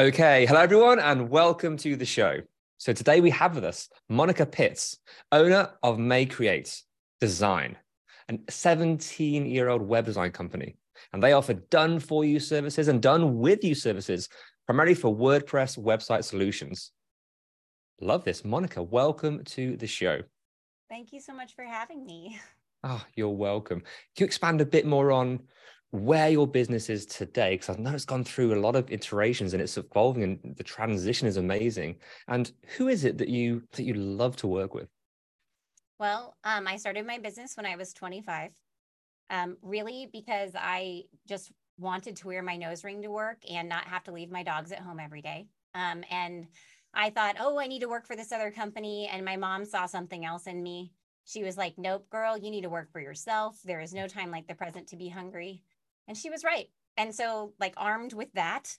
Okay, hello everyone, and welcome to the show. So today we have with us Monica Pitts, owner of MayeCreate Design, a 17-year-old web design company, and they offer done-for-you services and done-with-you services, primarily for WordPress website solutions. Love this, Monica. Welcome to the show. Thank you so much for having me. Oh, you're welcome. Can you expand a bit more on where your business is today? Because I know it's gone through a lot of iterations and it's evolving, and the transition is amazing. And who is it that you that you love to work with? Well, um, I started my business when I was 25, um, really because I just wanted to wear my nose ring to work and not have to leave my dogs at home every day. Um, and I thought, oh, I need to work for this other company. And my mom saw something else in me. She was like, nope, girl, you need to work for yourself. There is no time like the present to be hungry. And she was right. And so, like, armed with that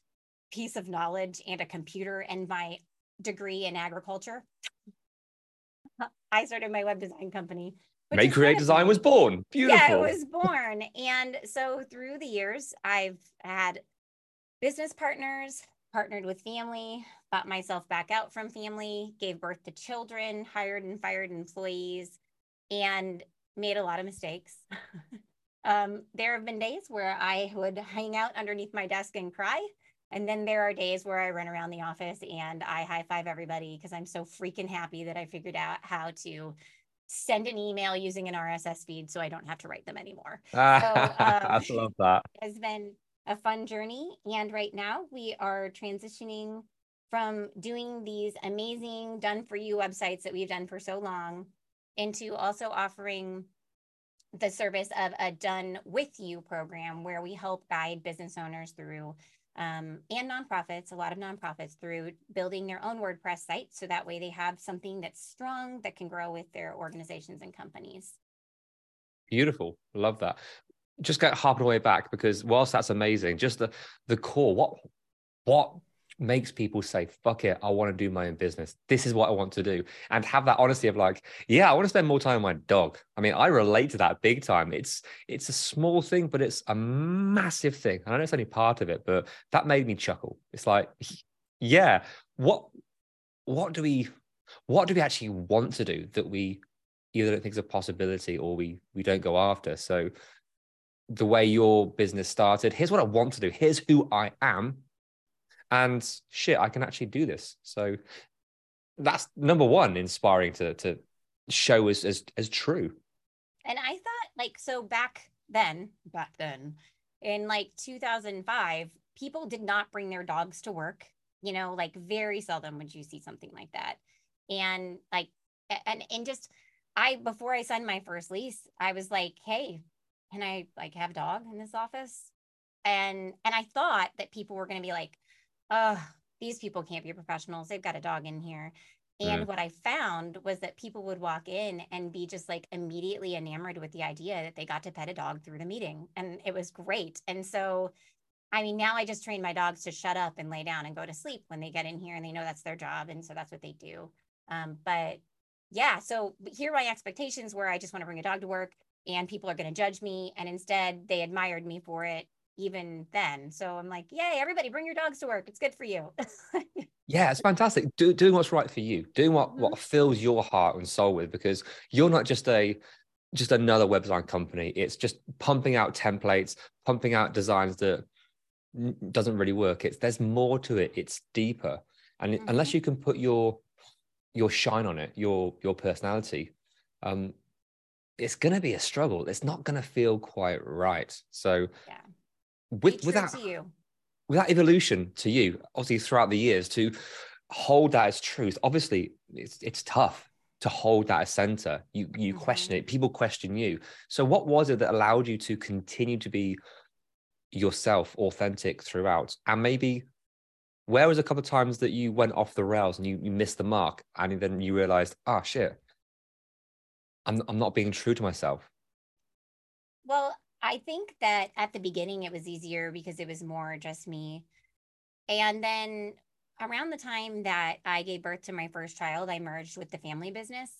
piece of knowledge and a computer and my degree in agriculture, I started my web design company. Make MayeCreate Design was born. Beautiful. Yeah, it was born. and so through the years, I've had business partners, partnered with family, bought myself back out from family, gave birth to children, hired and fired employees, and made a lot of mistakes. um, there have been days where I would hang out underneath my desk and cry. And then there are days where I run around the office and I high five everybody because I'm so freaking happy that I figured out how to send an email using an RSS feed so I don't have to write them anymore. I um, love that. It has been a fun journey. And right now we are transitioning from doing these amazing done for you websites that we've done for so long into also offering the service of a done with you program where we help guide business owners through um, and nonprofits, a lot of nonprofits through building their own WordPress site. So that way they have something that's strong that can grow with their organizations and companies. Beautiful. Love that. Just get harping away back because whilst that's amazing, just the the core, what what makes people say, fuck it, I want to do my own business. This is what I want to do. And have that honesty of like, yeah, I want to spend more time with my dog. I mean, I relate to that big time. It's it's a small thing, but it's a massive thing. And I know it's only part of it, but that made me chuckle. It's like, yeah, what what do we what do we actually want to do that we either don't think is a possibility or we we don't go after? So the way your business started, here's what I want to do, here's who I am and shit i can actually do this so that's number one inspiring to to show as as, as true And I thought, like, so back then, back then, in like 2005, people did not bring their dogs to work. You know, like very seldom would you see something like that. And like, and and just, I before I signed my first lease, I was like, hey, can I like have dog in this office? And and I thought that people were to be like, oh, these people can't be professionals. They've got a dog in here. And Mm. what I found was that people would walk in and be just like immediately enamored with the idea that they got to pet a dog through the meeting. And it was great. And so, I mean, now I just train my dogs to shut up and lay down and go to sleep when they get in here and they know that's their job. And so that's what they do. Um, but yeah, so here are my expectations where I just want to bring a dog to work and people are going to judge me. And instead, they admired me for it even then. So I'm like, yay, everybody bring your dogs to work. It's good for you. yeah it's fantastic Do, doing what's right for you doing what Mhm. what fills your heart and soul with because you're not just a just another web design company. It's just pumping out templates, pumping out designs that doesn't really work. It's there's more to it. It's deeper, and mm-hmm. unless you can put your your shine on it, your your personality, um, it's going to be a struggle. It's not going to feel quite right. So, yeah. With with that, with that evolution to you, obviously throughout the years, to hold that as truth. Obviously, it's it's tough to hold that as center. You you mm-hmm. question it. People question you. So, what was it that allowed you to continue to be yourself, authentic throughout, and maybe where was a couple of times that you went off the rails and you, you missed the mark and then you realized oh shit I'm, I'm not being true to myself well i think that at the beginning it was easier because it was more just me and then around the time that i gave birth to my first child i merged with the family business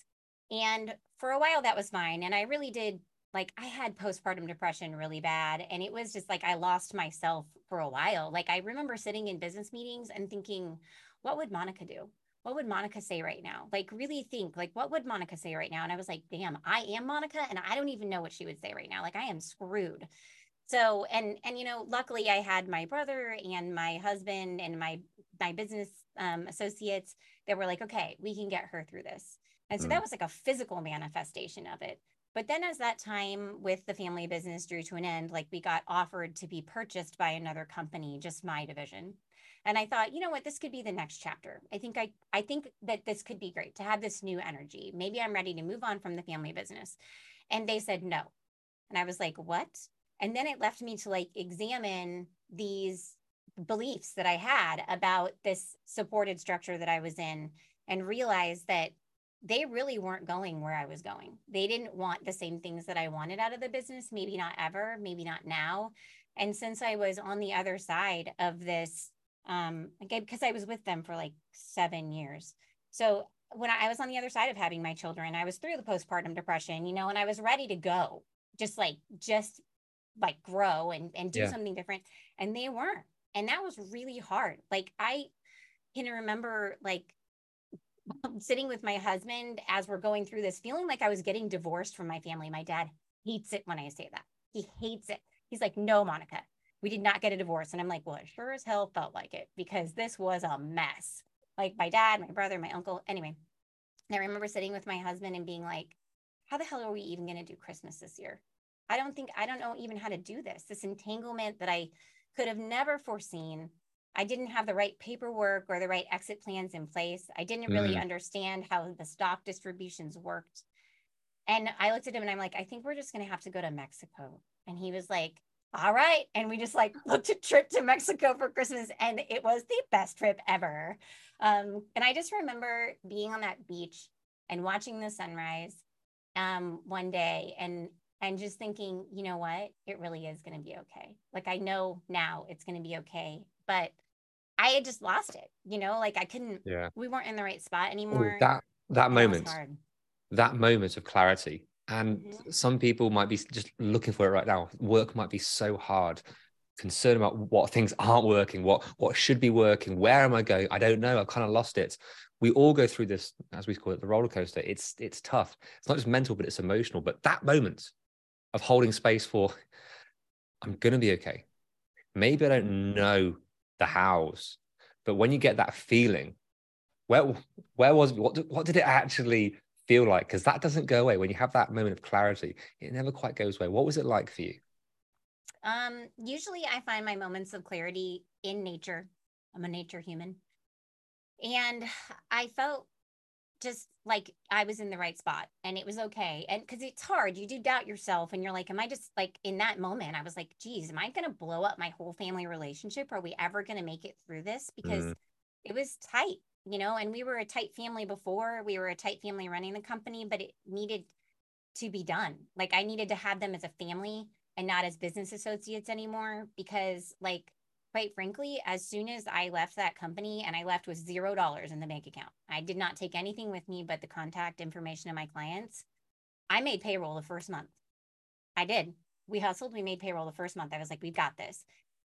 and for a while that was fine and i really did like I had postpartum depression really bad. And it was just like I lost myself for a while. Like I remember sitting in business meetings and thinking, what would Monica do? What would Monica say right now? Like, really think, like, what would Monica say right now? And I was like, damn, I am Monica and I don't even know what she would say right now. Like, I am screwed. So, and, and, you know, luckily I had my brother and my husband and my, my business um, associates that were like, okay, we can get her through this. And so mm. that was like a physical manifestation of it. But then, as that time with the family business drew to an end, like we got offered to be purchased by another company, just my division. And I thought, you know what, this could be the next chapter. I think I, I think that this could be great to have this new energy. Maybe I'm ready to move on from the family business. And they said no. And I was like, what? And then it left me to like examine these beliefs that I had about this supported structure that I was in and realize that they really weren't going where I was going. They didn't want the same things that I wanted out of the business, maybe not ever, maybe not now. And since I was on the other side of this, um, again, because I was with them for like seven years. So when I was on the other side of having my children, I was through the postpartum depression, you know, and I was ready to go, just like, just like grow and, and do yeah. something different. And they weren't. And that was really hard. Like I can remember like sitting with my husband as we're going through this, feeling like I was getting divorced from my family. My dad hates it when I say that. He hates it. He's like, no, Monica, we did not get a divorce. And I'm like, well, it sure as hell felt like it because this was a mess. Like my dad, my brother, my uncle. Anyway, I remember sitting with my husband and being like, how the hell are we even going to do Christmas this year? I don't think, I don't know even how to do this. This entanglement that I could have never foreseen I didn't have the right paperwork or the right exit plans in place. I didn't really mm. understand how the stock distributions worked. And I looked at him and I'm like, I think we're just going to have to go to Mexico. And he was like, all right. And we just like booked a trip to Mexico for Christmas. And it was the best trip ever. Um, and I just remember being on that beach and watching the sunrise um, one day and and just thinking, you know what, it really is going to be okay. Like I know now it's going to be okay but I had just lost it, you know, like I couldn't, yeah, we weren't in the right spot anymore. Ooh, that, that moment, that moment of clarity. And mm-hmm. some people might be just looking for it right now. Work might be so hard, concerned about what things aren't working, what what should be working, where am I going? I don't know. I've kind of lost it. We all go through this, as we call it, the roller coaster. It's it's tough. It's not just mental, but it's emotional. But that moment of holding space for, I'm gonna be okay. Maybe I don't know the hows. But when you get that feeling, where where was what what did it actually feel like? Because that doesn't go away when you have that moment of clarity. It never quite goes away. What was it like for you? Um, usually I find my moments of clarity in nature. I'm a nature human. And I felt just like I was in the right spot and it was okay. And because it's hard, you do doubt yourself and you're like, am I just like in that moment? I was like, geez, am I going to blow up my whole family relationship? Are we ever going to make it through this? Because mm. it was tight, you know, and we were a tight family before. We were a tight family running the company, but it needed to be done. Like I needed to have them as a family and not as business associates anymore because like quite frankly, as soon as I left that company and I left with zero dollars in the bank account, I did not take anything with me but the contact information of my clients. I made payroll the first month. I did. We hustled, we made payroll the first month. I was like, we've got this.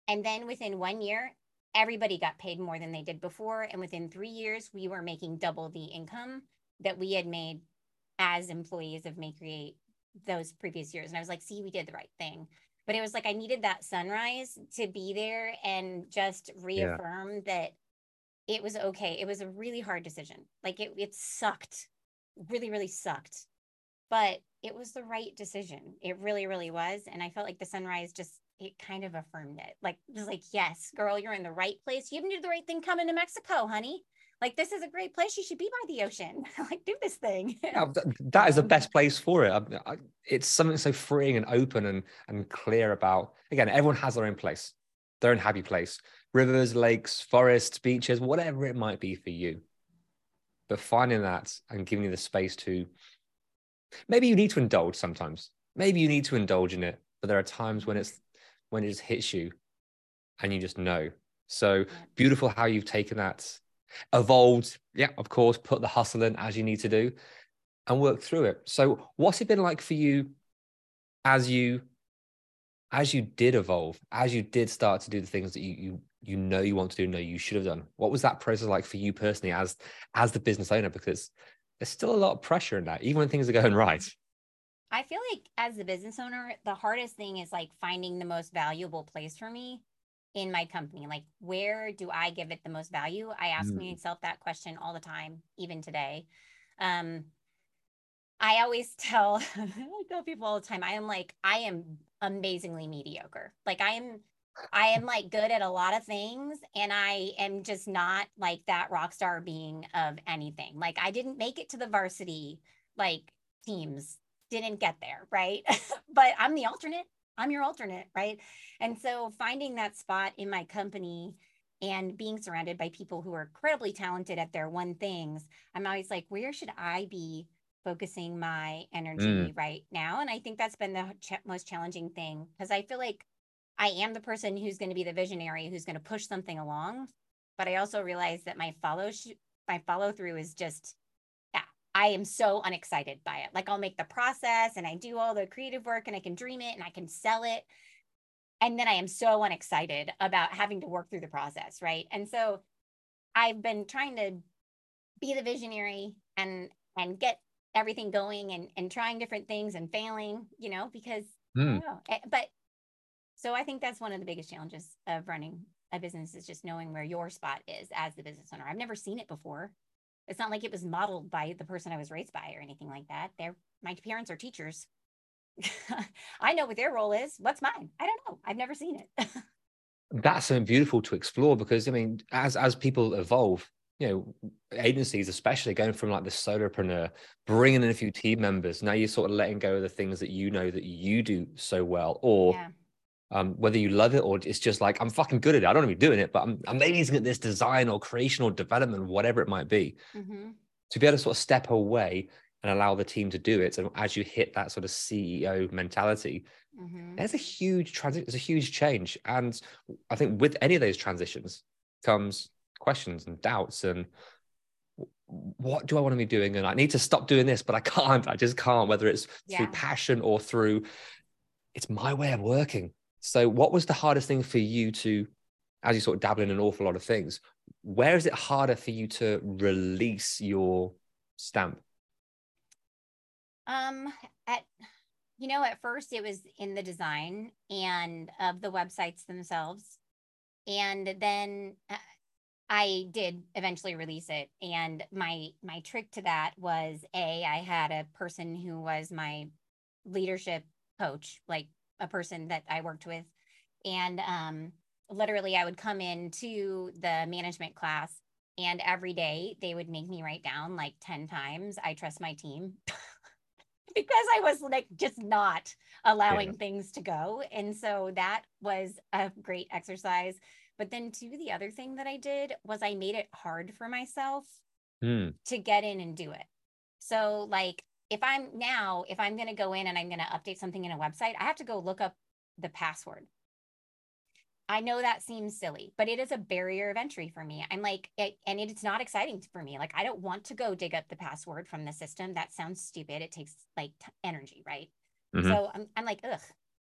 And then within one year, everybody got paid more than they did before. And within three years, we were making double the income that we had made as employees of MayeCreate those previous years. And I was like, see, we did the right thing. But it was like I needed that sunrise to be there and just reaffirm yeah. that it was okay. It was a really hard decision. Like it it sucked. Really, really sucked. But it was the right decision. It really, really was. And I felt like the sunrise just it kind of affirmed it. Like just like, yes, girl, you're in the right place. You even did the right thing coming to Mexico, honey. Like this is a great place. You should be by the ocean. Like do this thing. Yeah, that is the best place for it. It's something so freeing and open and and clear about again everyone has their own place their own happy place. Rivers lakes forests beaches whatever it might be for you. But finding that and giving you the space to maybe you need to indulge sometimes. Maybe you need to indulge in it but there are times when it's when it just hits you and you just know. So beautiful how you've taken that evolved yeah of course put the hustle in as you need to do and work through it. So what's it been like for you as you as you did evolve as you did start to do the things that you you you know you want to do know you should have done? What was that process like for you personally as as the business owner? Because there's still a lot of pressure in that even when things are going right i feel like as the business owner the hardest thing is like finding the most valuable place for me in my company? Like, where do I give it the most value? I ask mm. myself that question all the time, even today. Um, I always tell, I tell people all the time, I am like, I am amazingly mediocre. Like, I am, I am like good at a lot of things, and I am just not like that rock star being of anything. Like, I didn't make it to the varsity like teams, didn't get there, right? but I'm the alternate. I'm your alternate, right? And so finding that spot in my company and being surrounded by people who are incredibly talented at their one things, I'm always like, where should I be focusing my energy mm. right now? And I think that's been the ch- most challenging thing because I feel like I am the person who's going to be the visionary who's going to push something along, but I also realize that my follow sh- my follow through is just I am so unexcited by it. Like I'll make the process and I do all the creative work and I can dream it and I can sell it. And then I am so unexcited about having to work through the process. Right. And so I've been trying to be the visionary and and get everything going and and trying different things and failing, you know, because mm. know, eh, but so I think that's one of the biggest challenges of running a business is just knowing where your spot is as the business owner. I've never seen it before. It's not like it was modeled by the person I was raised by or anything like that. They're my parents are teachers. I know what their role is. What's mine? I don't know. I've never seen it. That's something beautiful to explore because I mean, as as people evolve, you know, agencies especially going from like the solopreneur, bringing in a few team members. Now you're sort of letting go of the things that you know that you do so well, or yeah um, whether you love it or it's just like I'm fucking good at it. I don't be doing it, but I'm amazing at this design or creation or development, whatever it might be. Mm-hmm. To be able to sort of step away and allow the team to do it, and as you hit that sort of CEO mentality, mm-hmm. there's a huge transition. There's a huge change, and I think with any of those transitions comes questions and doubts and what do I want to be doing? And I need to stop doing this, but I can't. I just can't. Whether it's yeah. through passion or through it's my way of working so, what was the hardest thing for you to, as you sort of dabble in an awful lot of things, where is it harder for you to release your stamp? Um, at you know, at first it was in the design and of the websites themselves, and then uh, I did eventually release it. And my my trick to that was a I had a person who was my leadership coach, like a person that I worked with. And um, literally, I would come into the management class, and every day they would make me write down like 10 times, I trust my team. because I was like just not allowing yeah. things to go. And so that was a great exercise. But then, too, the other thing that I did was I made it hard for myself mm. to get in and do it. So, like, if I'm now, if I'm going to go in and I'm going to update something in a website, I have to go look up the password. I know that seems silly, but it is a barrier of entry for me. I'm like, it, and it's not exciting for me. Like, I don't want to go dig up the password from the system. That sounds stupid. It takes like t- energy, right? Mm-hmm. So I'm, I'm like, ugh,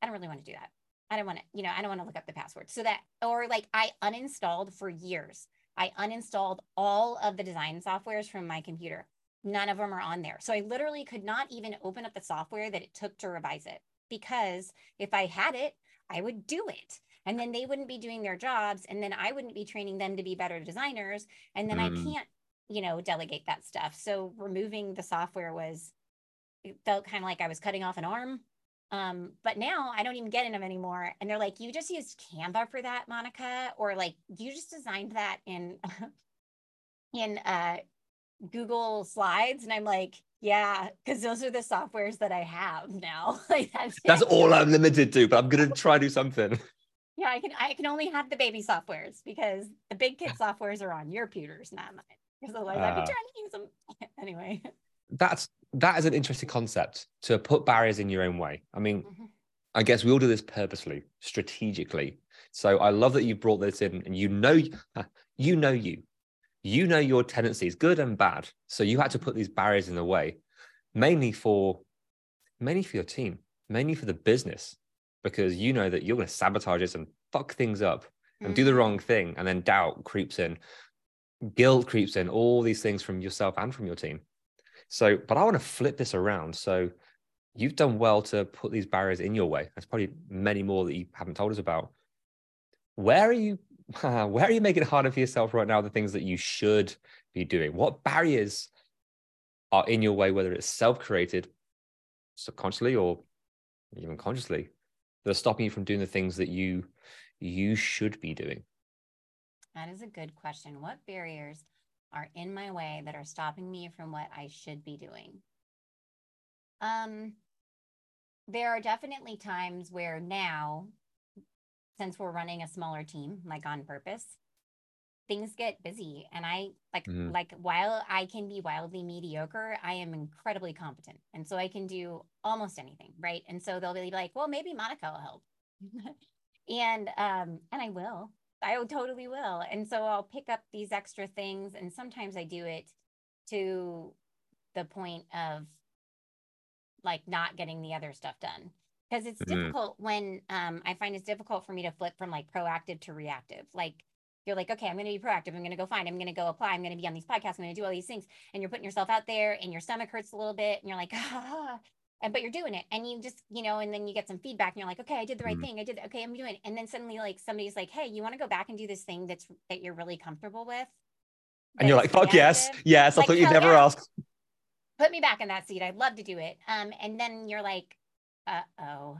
I don't really want to do that. I don't want to, you know, I don't want to look up the password. So that, or like I uninstalled for years. I uninstalled all of the design softwares from my computer none of them are on there. So I literally could not even open up the software that it took to revise it because if I had it, I would do it. And then they wouldn't be doing their jobs. And then I wouldn't be training them to be better designers. And then mm. I can't, you know, delegate that stuff. So removing the software was, it felt kind of like I was cutting off an arm. Um, but now I don't even get in them anymore. And they're like, you just used Canva for that, Monica, or like you just designed that in in uh Google Slides. And I'm like, yeah, because those are the softwares that I have now. like that's, that's all I'm limited to, but I'm gonna try to do something. Yeah, I can I can only have the baby softwares because the big kid softwares are on your computers, not mine. Because otherwise uh, I'd be ah. trying to use them anyway. That's that is an interesting concept to put barriers in your own way. I mean, mm-hmm. I guess we all do this purposely, strategically. So I love that you brought this in and you know you know you you know your tendencies, good and bad. So you had to put these barriers in the way, mainly for mainly for your team, mainly for the business, because you know that you're going to sabotage this and fuck things up and mm-hmm. do the mm-hmm. wrong thing, and then doubt creeps in, guilt creeps in, all these things from yourself and from your team. So, but I want to flip this around. So you've done well to put these barriers in your way. There's probably many more that you haven't told us about. Where are you where are you making it harder for yourself right now? The things that you should be doing. What barriers are in your way, whether it's self-created, subconsciously, or even consciously, that are stopping you from doing the things that you you should be doing? That is a good question. What barriers are in my way that are stopping me from what I should be doing? Um, there are definitely times where now since we're running a smaller team, like on purpose, things get busy. And I like, mm-hmm. like while I can be wildly mediocre, I am incredibly competent. And so I can do almost anything. Right. And so they'll be like, well, maybe Monica will help. and, um, and I will, I totally will. And so I'll pick up these extra things. And sometimes I do it to the point of like not getting the other stuff done because it's mm-hmm. difficult when um, I find it's difficult for me to flip from like proactive to reactive. Like you're like, okay, I'm going to be proactive. I'm going to go find. I'm going to go apply. I'm going to be on these podcasts. I'm going to do all these things. And you're putting yourself out there, and your stomach hurts a little bit, and you're like, ah, and but you're doing it, and you just, you know, and then you get some feedback, and you're like, okay, I did the right mm-hmm. thing. I did. Okay, I'm doing it. And then suddenly, like somebody's like, hey, you want to go back and do this thing that's that you're really comfortable with? And you're like, fuck yes, yes. Like, I thought you'd never yeah. ask. Put me back in that seat. I'd love to do it. Um, and then you're like, uh oh,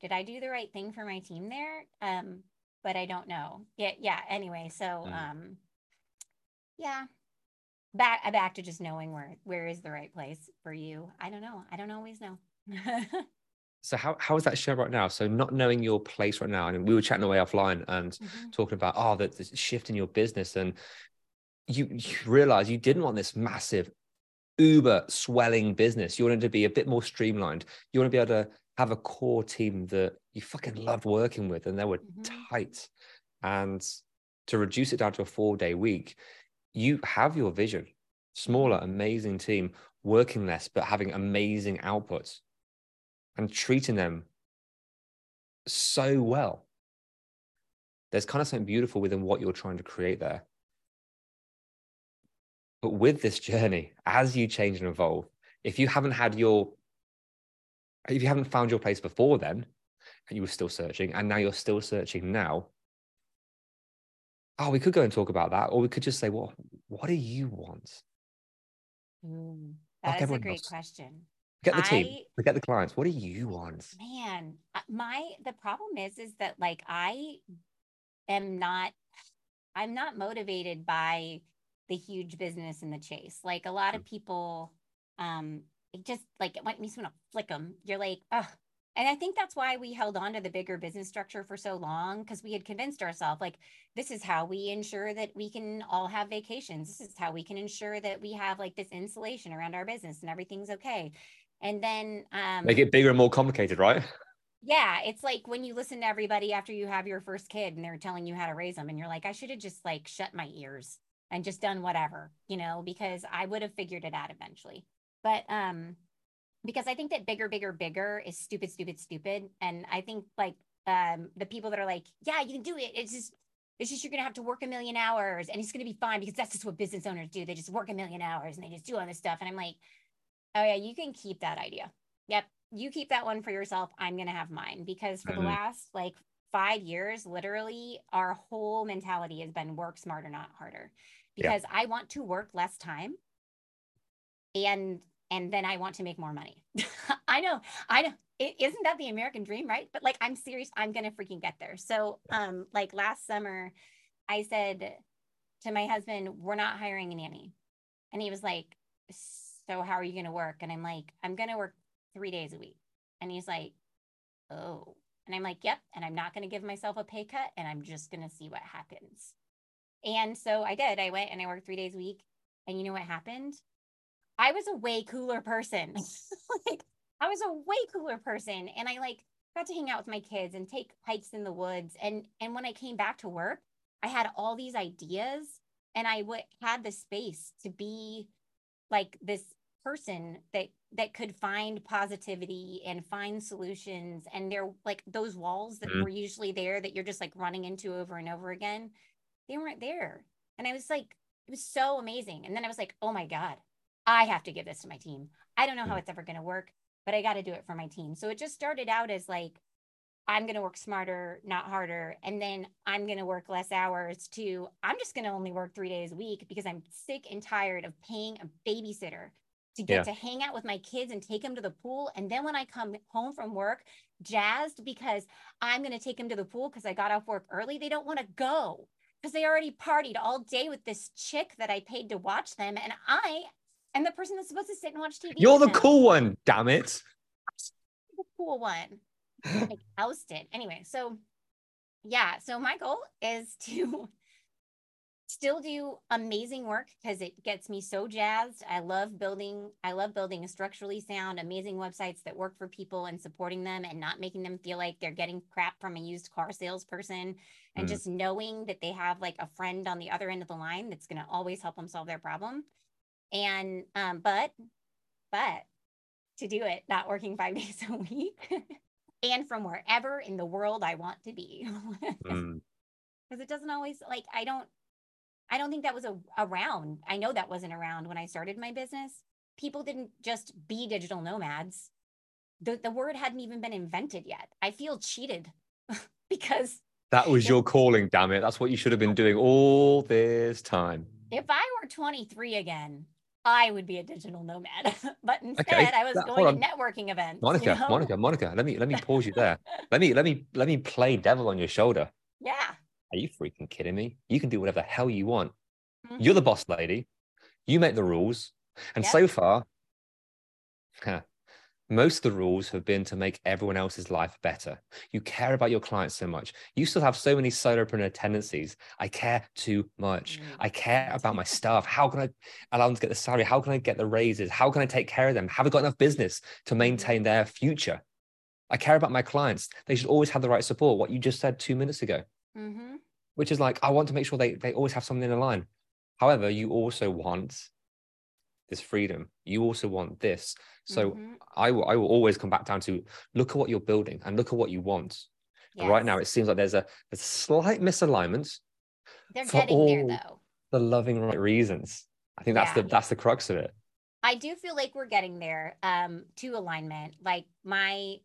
did I do the right thing for my team there? Um, but I don't know. Yeah, yeah. Anyway, so mm. um, yeah, back back to just knowing where where is the right place for you. I don't know. I don't always know. so how how is that show right now? So not knowing your place right now, and we were chatting away offline and mm-hmm. talking about oh the, the shift in your business, and you you realize you didn't want this massive uber swelling business. You wanted to be a bit more streamlined. You want to be able to have a core team that you fucking loved working with and they were mm-hmm. tight. And to reduce it down to a four day week, you have your vision. Smaller, amazing team, working less, but having amazing outputs and treating them so well. There's kind of something beautiful within what you're trying to create there. But with this journey, as you change and evolve, if you haven't had your, if you haven't found your place before then, and you were still searching, and now you're still searching now, oh, we could go and talk about that, or we could just say, well, what do you want? Mm, that like is a great else. question. Get the team, forget the clients. What do you want? Man, uh, my the problem is, is that like I am not, I'm not motivated by the huge business and the chase. Like a lot of people, um, it just like it makes me want to flick them. You're like, oh, and I think that's why we held on to the bigger business structure for so long because we had convinced ourselves like this is how we ensure that we can all have vacations. This is how we can ensure that we have like this insulation around our business and everything's okay. And then um make it bigger and more complicated, right? Yeah, it's like when you listen to everybody after you have your first kid and they're telling you how to raise them and you're like I should have just like shut my ears and just done whatever, you know, because I would have figured it out eventually. But um because I think that bigger, bigger, bigger is stupid, stupid, stupid. And I think like um the people that are like, yeah, you can do it. It's just it's just you're gonna have to work a million hours and it's gonna be fine because that's just what business owners do. They just work a million hours and they just do all this stuff. And I'm like, oh yeah, you can keep that idea. Yep, you keep that one for yourself. I'm gonna have mine because for mm-hmm. the last like five years, literally, our whole mentality has been work smarter, not harder. Because yeah. I want to work less time and and then I want to make more money. I know, I know. is isn't that the American dream, right? But like, I'm serious. I'm gonna freaking get there. So, um, like last summer, I said to my husband, "We're not hiring a nanny," and he was like, "So how are you gonna work?" And I'm like, "I'm gonna work three days a week," and he's like, "Oh." And I'm like, yep. And I'm not going to give myself a pay cut and I'm just going to see what happens. And so I did. I went and I worked three days a week. And you know what happened? I was a way cooler person. like I was a way cooler person. And I like got to hang out with my kids and take hikes in the woods. And and when I came back to work, I had all these ideas and I w- had the space to be like this person that that could find positivity and find solutions and they're like those walls that mm-hmm. were usually there that you're just like running into over and over again they weren't there and i was like it was so amazing and then i was like oh my god i have to give this to my team i don't know how mm-hmm. it's ever going to work but i got to do it for my team so it just started out as like i'm going to work smarter not harder and then i'm going to work less hours to i'm just going to only work three days a week because i'm sick and tired of paying a babysitter to get yeah. to hang out with my kids and take them to the pool. And then when I come home from work, jazzed because I'm going to take them to the pool because I got off work early, they don't want to go because they already partied all day with this chick that I paid to watch them. And I am the person that's supposed to sit and watch TV. You're the them. cool one, damn it. The cool one. like ousted. Anyway, so yeah, so my goal is to still do amazing work because it gets me so jazzed. I love building, I love building a structurally sound, amazing websites that work for people and supporting them and not making them feel like they're getting crap from a used car salesperson and mm. just knowing that they have like a friend on the other end of the line that's going to always help them solve their problem. And um, but but to do it, not working five days a week and from wherever in the world I want to be. Because mm. it doesn't always like I don't I don't think that was a, around. I know that wasn't around when I started my business. People didn't just be digital nomads. The, the word hadn't even been invented yet. I feel cheated because that was your calling, damn it. That's what you should have been doing all this time. If I were 23 again, I would be a digital nomad. but instead okay. I was that, going to networking events. Monica, you know? Monica, Monica, let me let me pause you there. let me let me let me play devil on your shoulder. Yeah. Are you freaking kidding me? You can do whatever the hell you want. Mm-hmm. You're the boss lady. You make the rules. And yep. so far, most of the rules have been to make everyone else's life better. You care about your clients so much. You still have so many solopreneur tendencies. I care too much. Mm-hmm. I care about my staff. How can I allow them to get the salary? How can I get the raises? How can I take care of them? Have I got enough business to maintain mm-hmm. their future? I care about my clients. They should always have the right support. What you just said two minutes ago. Mm-hmm. Which is like, I want to make sure they, they always have something in the line. However, you also want this freedom. You also want this. So mm-hmm. I, will, I will always come back down to look at what you're building and look at what you want. Yes. Right now, it seems like there's a, a slight misalignment. They're getting there though. The loving right reasons. I think that's yeah. the that's the crux of it. I do feel like we're getting there um, to alignment. Like my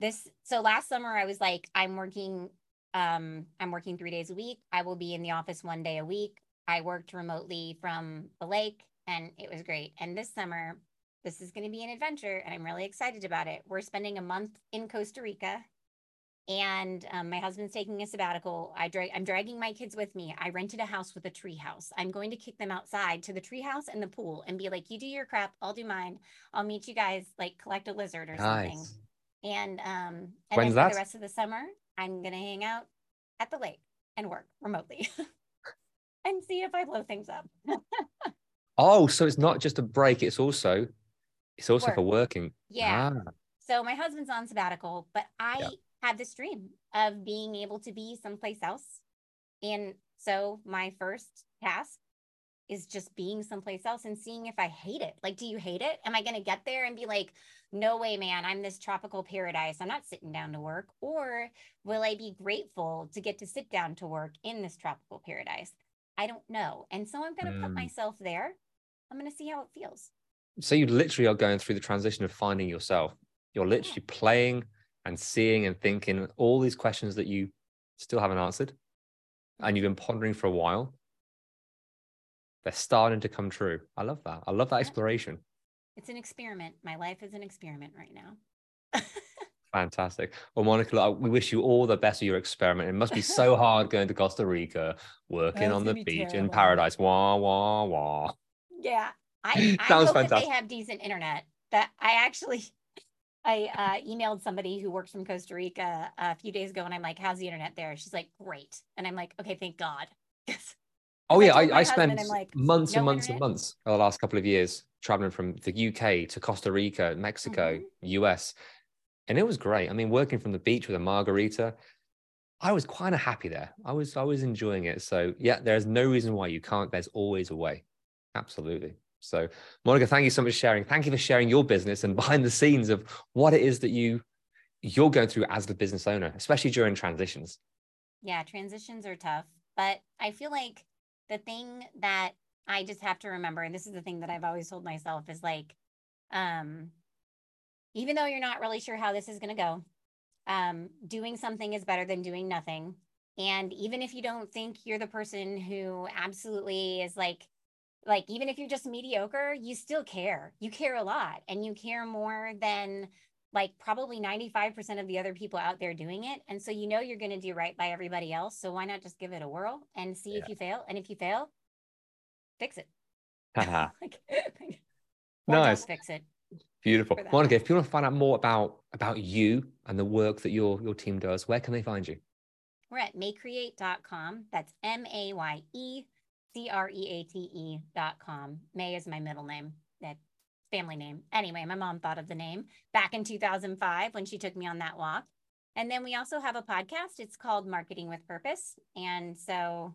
this so last summer I was like I'm working um, I'm working three days a week. I will be in the office one day a week. I worked remotely from the lake and it was great. And this summer, this is going to be an adventure and I'm really excited about it. We're spending a month in Costa Rica and um, my husband's taking a sabbatical. I drag, I'm dragging my kids with me. I rented a house with a tree house. I'm going to kick them outside to the tree house and the pool and be like, you do your crap, I'll do mine. I'll meet you guys, like collect a lizard or nice. something. And um, and When's then for that? the rest of the summer, I'm going to hang out at the lake and work remotely and see if I blow things up. oh, so it's not just a break, it's also it's also work. for working. Yeah. Ah. So my husband's on sabbatical, but I yeah. have this dream of being able to be someplace else. And so my first task is just being someplace else and seeing if I hate it. Like, do you hate it? Am I going to get there and be like, no way, man, I'm this tropical paradise. I'm not sitting down to work. Or will I be grateful to get to sit down to work in this tropical paradise? I don't know. And so I'm going to Mm. put myself there. I'm going to see how it feels. So you literally are going through the transition of finding yourself. You're literally playing and seeing and thinking all these questions that you still haven't answered and you've been pondering for a while. They're starting to come true. I love that. I love that exploration. It's an experiment. My life is an experiment right now. Fantastic. Well, Monica, we wish you all the best of your experiment. It must be so hard going to Costa Rica, working That's on the be beach in paradise. Wah, wah, wah. Yeah. I, I Sounds hope that they have decent internet. That I actually I uh, emailed somebody who works from Costa Rica a few days ago and I'm like, how's the internet there? She's like, great. And I'm like, okay, thank God. Oh yeah, I, I spent like, months and "No months and months over the last couple of years traveling from the UK to Costa Rica, Mexico, Mm-hmm. US, and it was great. I mean, working from the beach with a margarita, I was of happy there. I was I was enjoying it. So yeah, there's no reason why you can't. There's always a way. Absolutely. So Monica, thank you so much for sharing. Thank you for sharing your business and behind the scenes of what it is that you you're going through as the business owner, especially during transitions. yeah, transitions are tough, but I feel like the thing that I just have to remember, and this is the thing that I've always told myself, is like, um, even though you're not really sure how this is going to go, um, doing something is better than doing nothing. And even if you don't think you're the person who absolutely is like, like even if you're just mediocre, you still care. You care a lot, and you care more than like probably 95% of the other people out there doing it. And so you know you're going to do right by everybody else. So why not just give it a whirl and see Yeah. if you fail? And if you fail, fix it. Haha. Uh-huh. like, or Nice. fix it. Beautiful. Monica, if you want to find out more about about you and the work that your your team does, where can they find you? We're at mayecreate.com. That's M A Y E C R E A T E dot com. Maye is my middle name, that family name. Anyway, my mom thought of the name back in 2005 when she took me on that walk. And then we also have a podcast. It's called Marketing with Purpose. And so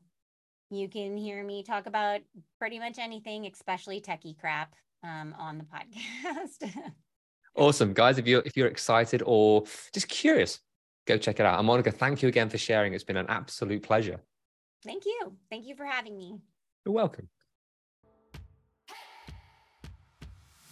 you can hear me talk about pretty much anything, especially techie crap um, on the podcast. Awesome, guys. If you're if you're excited or just curious, go check it out. And Monica, thank you again for sharing. It's been an absolute pleasure. Thank you. Thank you for having me. You're welcome.